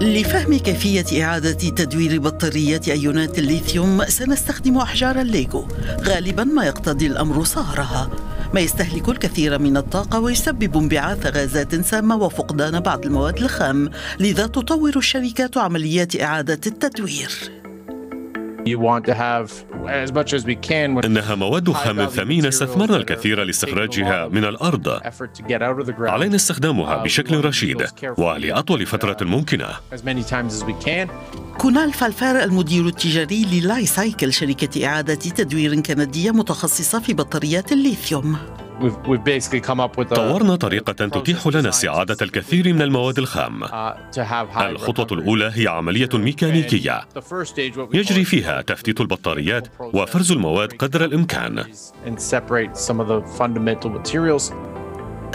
لفهم كيفية إعادة تدوير بطاريات أيونات الليثيوم سنستخدم أحجار الليجو غالبا ما يقتضي الأمر صهرها. ما يستهلك الكثير من الطاقة ويسبب انبعاث غازات سامة وفقدان بعض المواد الخام لذا تطور الشركات عمليات إعادة التدوير. إنها مواد خام ثمينة استثمرنا الكثير لاستخراجها من الأرض. علينا استخدامها بشكل رشيد ولأطول فترة ممكنة. كونال فالفار المدير التجاري ل Li-Cycle شركة إعادة تدوير كندية متخصصة في بطاريات الليثيوم. طورنا طريقة تتيح لنا استعادة الكثير من المواد الخام. الخطوة الأولى هي عملية ميكانيكية يجري فيها تفتيت البطاريات وفرز المواد قدر الإمكان.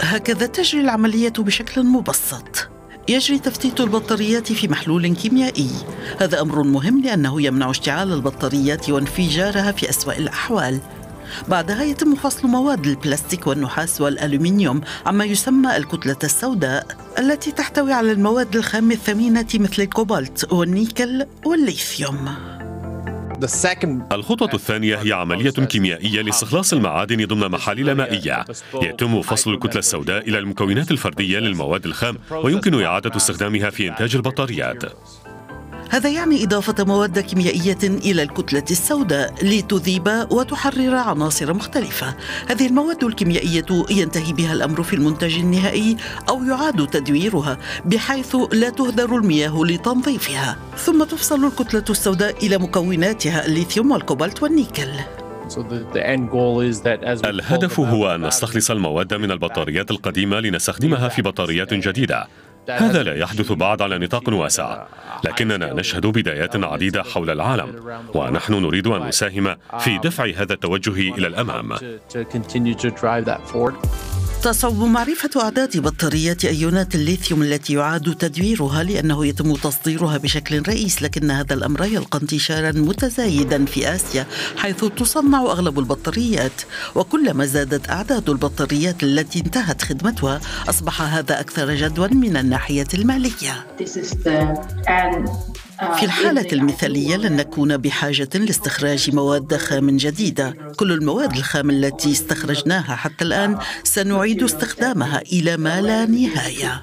هكذا تجري العملية بشكل مبسط. يجري تفتيت البطاريات في محلول كيميائي هذا أمر مهم لأنه يمنع اشتعال البطاريات وانفجارها في أسوأ الأحوال بعدها يتم فصل مواد البلاستيك والنحاس والألومنيوم عما يسمى الكتلة السوداء التي تحتوي على المواد الخام الثمينة مثل الكوبالت والنيكل والليثيوم. الخطوة الثانية هي عملية كيميائية لإستخلاص المعادن ضمن محاليل مائية. يتم فصل الكتلة السوداء إلى المكونات الفردية للمواد الخام ويمكن إعادة استخدامها في إنتاج البطاريات. هذا يعني إضافة مواد كيميائية إلى الكتلة السوداء لتذيب وتحرر عناصر مختلفة. هذه المواد الكيميائية ينتهي بها الأمر في المنتج النهائي أو يعاد تدويرها بحيث لا تهدر المياه لتنظيفها، ثم تفصل الكتلة السوداء إلى مكوناتها الليثيوم والكوبالت والنيكل. الهدف هو أن نستخلص المواد من البطاريات القديمة لنستخدمها في بطاريات جديدة هذا لا يحدث بعد على نطاق واسع لكننا نشهد بدايات عديدة حول العالم ونحن نريد أن نساهم في دفع هذا التوجه إلى الأمام. تصعب معرفة أعداد بطاريات أيونات الليثيوم التي يعاد تدويرها لأنه يتم تصديرها بشكل رئيس لكن هذا الأمر يلقى انتشارا متزايدا في آسيا حيث تصنع أغلب البطاريات. وكلما زادت أعداد البطاريات التي انتهت خدمتها أصبح هذا أكثر جدوى من الناحية المالية. في الحالة المثالية لن نكون بحاجة لاستخراج مواد خام جديدة. كل المواد الخام التي استخرجناها حتى الآن سنعيد استخدامها إلى ما لا نهاية.